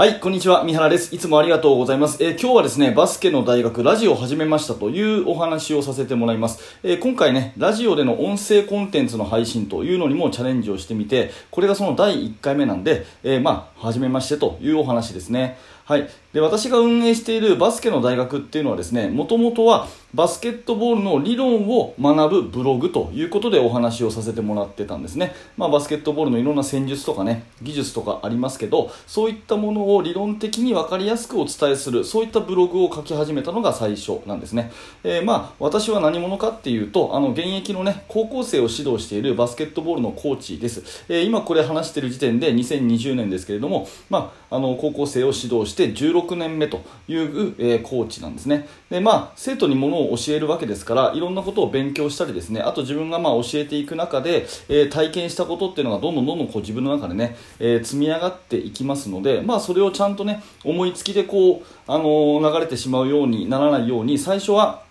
はい、こんにちは。三原です。いつもありがとうございます。えー今日はですね、バスケの大学ラジオを始めましたというお話をさせてもらいます。えー今回ね、ラジオでの音声コンテンツの配信というのにもチャレンジをしてみて、これがその第1回目なんで、えーまあ、初めましてというお話ですね。はい。で、私が運営しているバスケの大学っていうのはですね、もともとはバスケットボールの理論を学ぶブログということでお話をさせてもらってたんですね。まあ、バスケットボールのいろんな戦術とかね、技術とかありますけど、そういったものを理論的に分かりやすくお伝えする、そういったブログを書き始めたのが最初なんですね。えーまあ、私は何者かっていうと、あの、現役のね、高校生を指導しているバスケットボールのコーチです。えー今これ話してる時点で2020年ですけれども、もまあ、あの、高校生を指導して16年目という、えーコーチなんですね。で、まあ、生徒にものを教えるわけですから、いろんなことを勉強したりですね、あと自分がまあ教えていく中で、えー体験したことっていうのがどんどんどんどんこう自分の中でね、えー積み上がっていきますので、まあ、それをちゃんとね、思いつきでこう、あの流れてしまうようにならないように、最初は、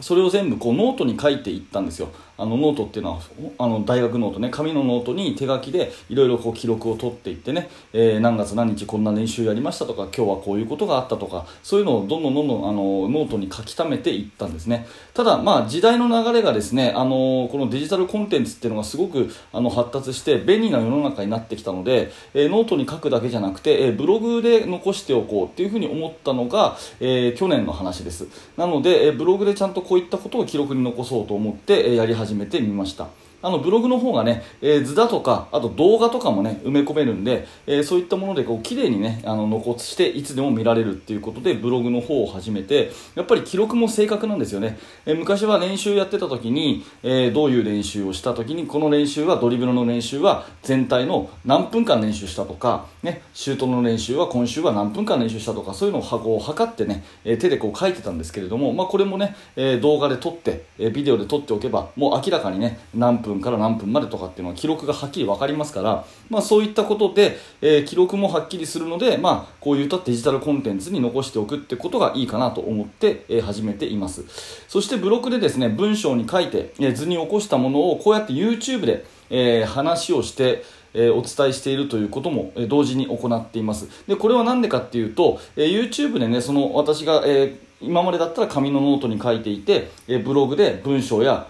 それを全部こうノートに書いていったんですよ。あのノートっていうのはあの大学ノートね。紙のノートに手書きでいろいろこう記録を取っていってね、えー何月何日こんな練習やりましたとか今日はこういうことがあったとかそういうのをどんどんどんどんあのノートに書き溜めていったんですね。ただまあ時代の流れがですねあのこのデジタルコンテンツっていうのがすごくあの発達して便利な世の中になってきたので、えーノートに書くだけじゃなくて、えーブログで残しておこうっていうふうに思ったのが、えー去年の話です。なので、えーブログでちゃんとこういったことを記録に残そうと思って、えーやり始めめてみました。あのブログの方がね、えー図だとかあと動画とかもね埋め込めるんで、えーそういったものでこう綺麗にねあの残していつでも見られるっていうことでブログの方を始めてやっぱり記録も正確なんですよね、えー昔は練習やってた時に、えーどういう練習をした時にこの練習はドリブルの練習は全体の何分間練習したとか、ね、シュートの練習は今週は何分間練習したとかそういうのを箱を測ってね、えー手でこう書いてたんですけれども、まあ、これもね、えー動画で撮って、えービデオで撮っておけばもう明らかにね何分分から何分までとかっていうのは記録がはっきり分かりますから、まあ、そういったことで、えー記録もはっきりするので、まあ、こういったデジタルコンテンツに残しておくってことがいいかなと思って、えー始めています。そしてブログでですね文章に書いて、えー図に起こしたものをこうやって YouTube で、えー話をしてえお伝えしているということも、え同時に行っています。でこれは何でかっていうと、え YouTube でねその私が、え今までだったら紙のノートに書いていて、えブログで文章や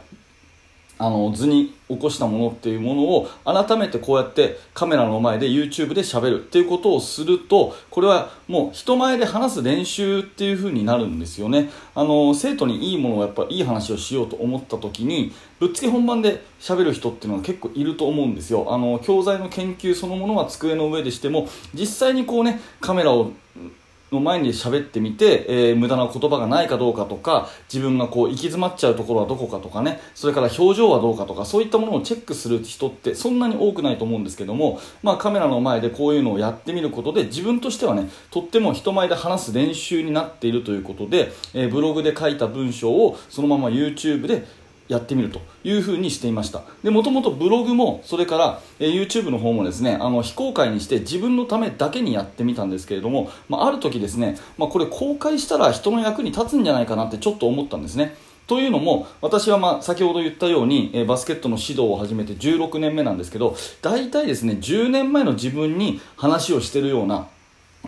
あの図に起こしたものっていうものを改めてこうやってカメラの前で YouTube で喋るっていうことをするとこれはもう人前で話す練習っていう風になるんですよね。あの生徒にいいものをやっぱいい話をしようと思った時にぶっつけ本番で喋る人っていうのは結構いると思うんですよ。あの教材の研究そのものは机の上でしても実際にこうねカメラをの前に喋ってみて、えー無駄な言葉がないかどうかとか自分がこう行き詰まっちゃうところはどこかとかねそれから表情はどうかとかそういったものをチェックする人ってそんなに多くないと思うんですけども、まあ、カメラの前でこういうのをやってみることで自分としてはねとっても人前で話す練習になっているということで、えーブログで書いた文章をそのまま YouTube でやってみるというふうにしていました。でもともとブログもそれから、えー YouTube の方もですねあの非公開にして自分のためだけにやってみたんですけれども、まあ、ある時ですね、まあ、これ公開したら人の役に立つんじゃないかなってちょっと思ったんですね。というのも私はまあ先ほど言ったように、えーバスケットの指導を始めて16年目なんですけど大体ですね10年前の自分に話をしてるような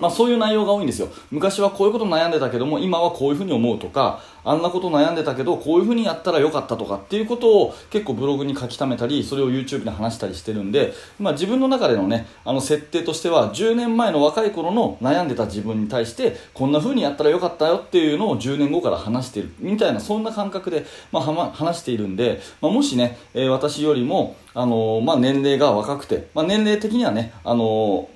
まあ、そういう内容が多いんですよ。昔はこういうこと悩んでたけども今はこういうふうに思うとかあんなこと悩んでたけどこういうふうにやったらよかったとかっていうことを結構ブログに書き溜めたりそれを YouTube で話したりしてるんで、まあ、自分の中でのねあの設定としては10年前の若い頃の悩んでた自分に対してこんなふうにやったらよかったよっていうのを10年後から話しているみたいなそんな感覚で、まあ、ま話しているんで、まあ、もしね、えー私よりも、あのーまあ、年齢が若くて、まあ、年齢的にはね、あのー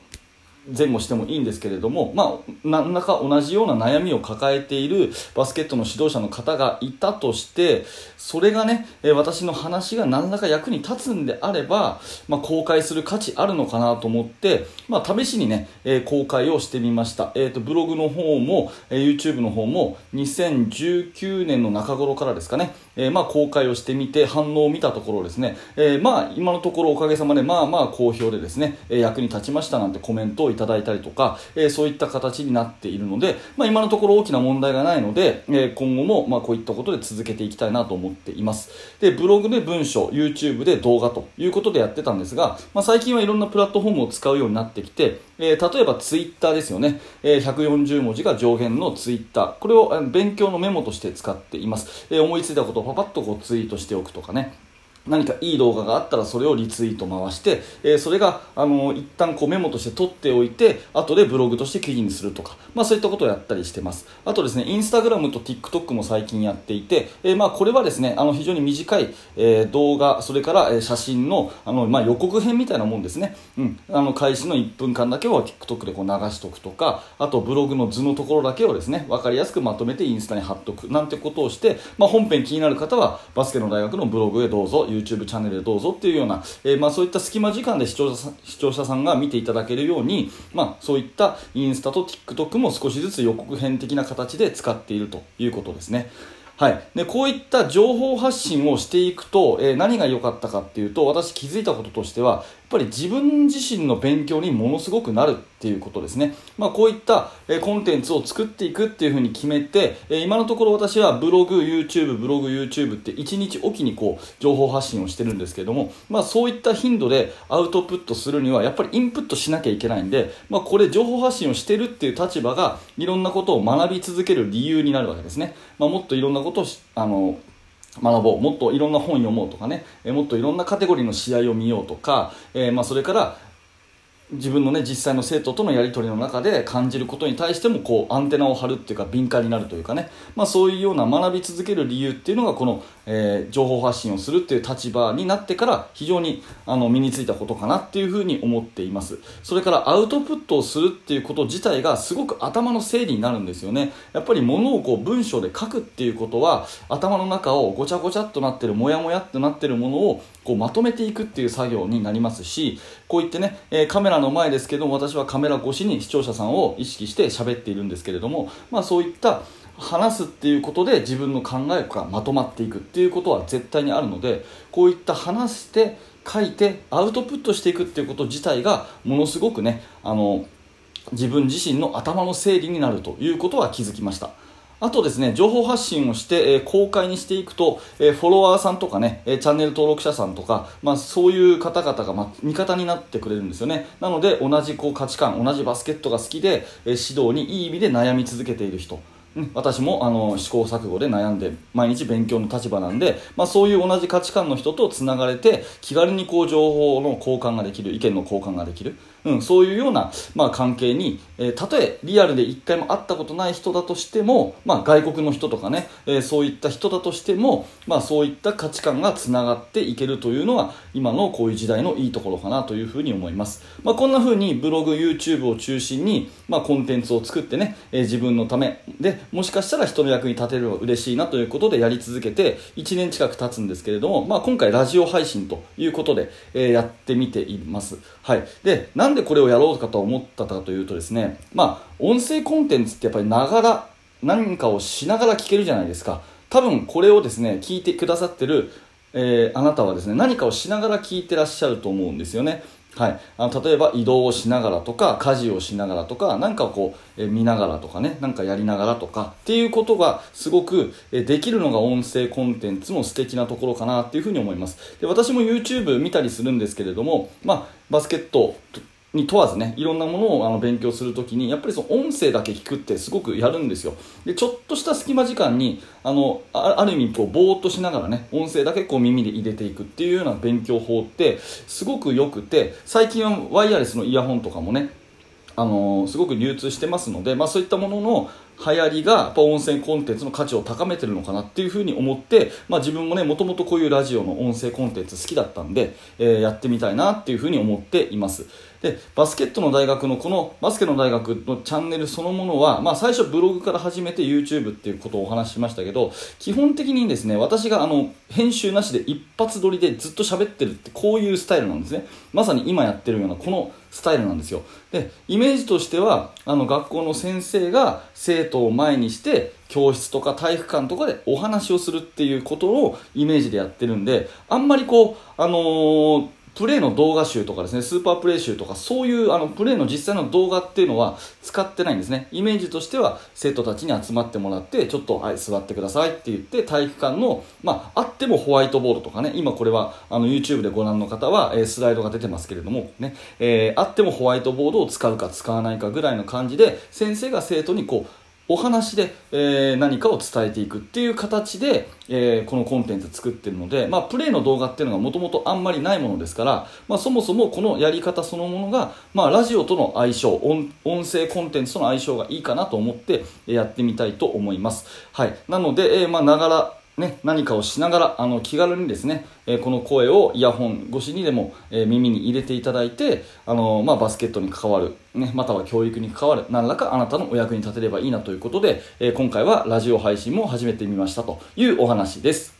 前後してもいいんですけれども、まあ、何らか同じような悩みを抱えているバスケットの指導者の方がいたとしてそれがねえ私の話が何らか役に立つんであれば、まあ、公開する価値あるのかなと思って、まあ、試しにね、え公開をしてみました、えー、とブログの方も、え YouTube の方も2019年の中頃からですかね、えーまあ、公開をしてみて反応を見たところですね、えーまあ、今のところおかげさまでまあまあ好評でですね、え役に立ちましたなんてコメントをいただいたりとか、えー、そういった形になっているので、まあ、今のところ大きな問題がないので、えー、今後もまあこういったことで続けていきたいなと思っています。でブログで文章 YouTube で動画ということでやってたんですが、まあ、最近はいろんなプラットフォームを使うようになってきて、えー、例えば Twitter ですよね、えー、140文字が上限の Twitter これを勉強のメモとして使っています、えー、思いついたことをパパッとこうツイートしておくとかね。何かいい動画があったらそれをリツイート回して、えー、それがあの一旦こうメモとして取っておいて後でブログとして記事にするとか、まあ、そういったことをやったりしてます。あとですねインスタグラムと TikTok も最近やっていて、えー、まあこれはですねあの非常に短い、えー、動画それから、写真のあの、まあ、予告編みたいなもんですね、うん、あの開始の1分間だけを TikTok でこう流しとくとかあとブログの図のところだけをですね分かりやすくまとめてインスタに貼っとくなんてことをして、まあ、本編気になる方はバスケの大学のブログへどうぞ YouTube チャンネルでどうぞっていうような、えー、まあ、そういった隙間時間で視聴者さ視聴者さんが見ていただけるように、まあ、そういったインスタと TikTok も少しずつ予告編的な形で使っているということですね。はい、でこういった情報発信をしていくと、えー、何が良かったかっていうと私気づいたこととしてはやっぱり自分自身の勉強にものすごくなるっていうことですね、まあ、こういったえコンテンツを作っていくっていうふうに決めてえ今のところ私はブログ YouTube ブログ YouTube って1日おきにこう情報発信をしてるんですけども、まあ、そういった頻度でアウトプットするにはやっぱりインプットしなきゃいけないんで、まあ、これ情報発信をしてるっていう立場がいろんなことを学び続ける理由になるわけですね、まあ、もっといろんなことをあの学ぼう。もっといろんな本読もうとかね、えもっといろんなカテゴリーの試合を見ようとか、えー、まあ、それから自分のね実際の生徒とのやり取りの中で感じることに対してもこうアンテナを張るっていうか敏感になるというかね、まあ、そういうような学び続ける理由っていうのがこの、えー、情報発信をするっていう立場になってから非常にあの身についたことかなっていうふうに思っています。それからアウトプットをするっていうこと自体がすごく頭の整理になるんですよね。やっぱり物をこう文章で書くっていうことは頭の中をごちゃごちゃっとなってるモヤモヤっとなってるものをこうまとめていくっていう作業になりますしこういってね、え、カメラの前ですけども私はカメラ越しに視聴者さんを意識して喋っているんですけれども、まあ、そういった話すっていうことで自分の考えがまとまっていくっていうことは絶対にあるのでこういった話して書いてアウトプットしていくっていうこと自体がものすごくねあの自分自身の頭の整理になるということは気づきました。あとですね、情報発信をして、えー、公開にしていくと、えー、フォロワーさんとかね、えー、チャンネル登録者さんとか、まあ、そういう方々が、まあ、味方になってくれるんですよね。なので、同じこう価値観、同じバスケットが好きで、え指導にいい意味で悩み続けている人。私もあの試行錯誤で悩んで毎日勉強の立場なんで、まあ、そういう同じ価値観の人とつながれて気軽にこう情報の交換ができる意見の交換ができる。うん、そういうような、まあ、関係に、えー、たとえリアルで1回も会ったことない人だとしても、まあ、外国の人とかね、えー、そういった人だとしても、まあ、そういった価値観がつながっていけるというのは今のこういう時代のいいところかなというふうに思います、まあ、こんなふうにブログ YouTube を中心に、まあ、コンテンツを作ってね、えー、自分のためでもしかしたら人の役に立てれば嬉しいなということでやり続けて1年近く経つんですけれども、まあ、今回ラジオ配信ということで、えやってみています、はい、でなんでこれをやろうかと思ったかというとですね、まあ、音声コンテンツってやっぱりながら、何かをしながら聞けるじゃないですか。多分これをですね、聞いてくださってる、えー、あなたはですね、何かをしながら聞いてらっしゃると思うんですよね。はい、あの例えば移動をしながらとか家事をしながらとか何かこう、え見ながらとかね何かやりながらとかっていうことがすごく、えできるのが音声コンテンツの素敵なところかなっていうふうに思います。で私も YouTube 見たりするんですけれども、まあ、バスケットに問わずねいろんなものをあの勉強するときにやっぱりその音声だけ聞くってすごくやるんですよ。でちょっとした隙間時間にあのある意味こうぼーっとしながらね音声だけこう耳で入れていくっていうような勉強法ってすごく良くて最近はワイヤレスのイヤホンとかもねあのすごく流通してますので、まあ、そういったものの流行りがやっぱ音声コンテンツの価値を高めてるのかなっていうふうに思って、まあ、自分もねもともとこういうラジオの音声コンテンツ好きだったんで、えー、やってみたいなっていうふうに思っています。でバスケットの大学のこのバスケの大学のチャンネルそのものは、まあ、最初ブログから始めて YouTube っていうことをお話ししましたけど基本的にですね私があの編集なしで一発撮りでずっと喋ってるってこういうスタイルなんですね。まさに今やってるようなこのスタイルなんですよ。でイメージとしてはあの学校の先生が生徒を前にして教室とか体育館とかでお話をするっていうことをイメージでやってるんであんまりこうあのープレーの動画集とかですねスーパープレー集とかそういうあのプレーの実際の動画っていうのは使ってないんですね。イメージとしては生徒たちに集まってもらってちょっと、はい、座ってくださいって言って体育館の、まあ、あってもホワイトボードとかね今これはあの YouTube でご覧の方は、えー、スライドが出てますけれどもね、えー、あってもホワイトボードを使うか使わないかぐらいの感じで先生が生徒にこうお話で、えー、何かを伝えていくっていう形で、えー、このコンテンツ作ってるので、まあ、プレイの動画っていうのがもともとあんまりないものですから、まあ、そもそもこのやり方そのものが、まあ、ラジオとの相性音声コンテンツとの相性がいいかなと思ってやってみたいと思います、はい、なので、えーまあ、ながらね、何かをしながらあの気軽にですね、えー、この声をイヤホン越しにでも、えー、耳に入れていただいてあの、まあ、バスケットに関わる、ね、または教育に関わる何らかあなたのお役に立てればいいなということで、え、今回はラジオ配信も始めてみましたというお話です。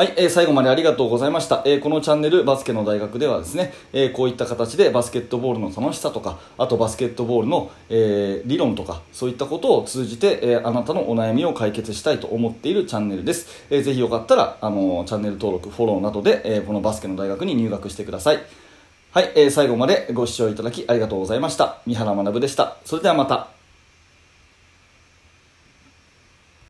はい、えー、最後までありがとうございました、えー、このチャンネルバスケの大学ではですね、えー、こういった形でバスケットボールの楽しさとかあとバスケットボールの、え理論とかそういったことを通じて、えあなたのお悩みを解決したいと思っているチャンネルです、えー、ぜひよかったら、あのチャンネル登録フォローなどで、えこのバスケの大学に入学してください。はい、え最後までご視聴いただきありがとうございました。三原学でした。それではまた。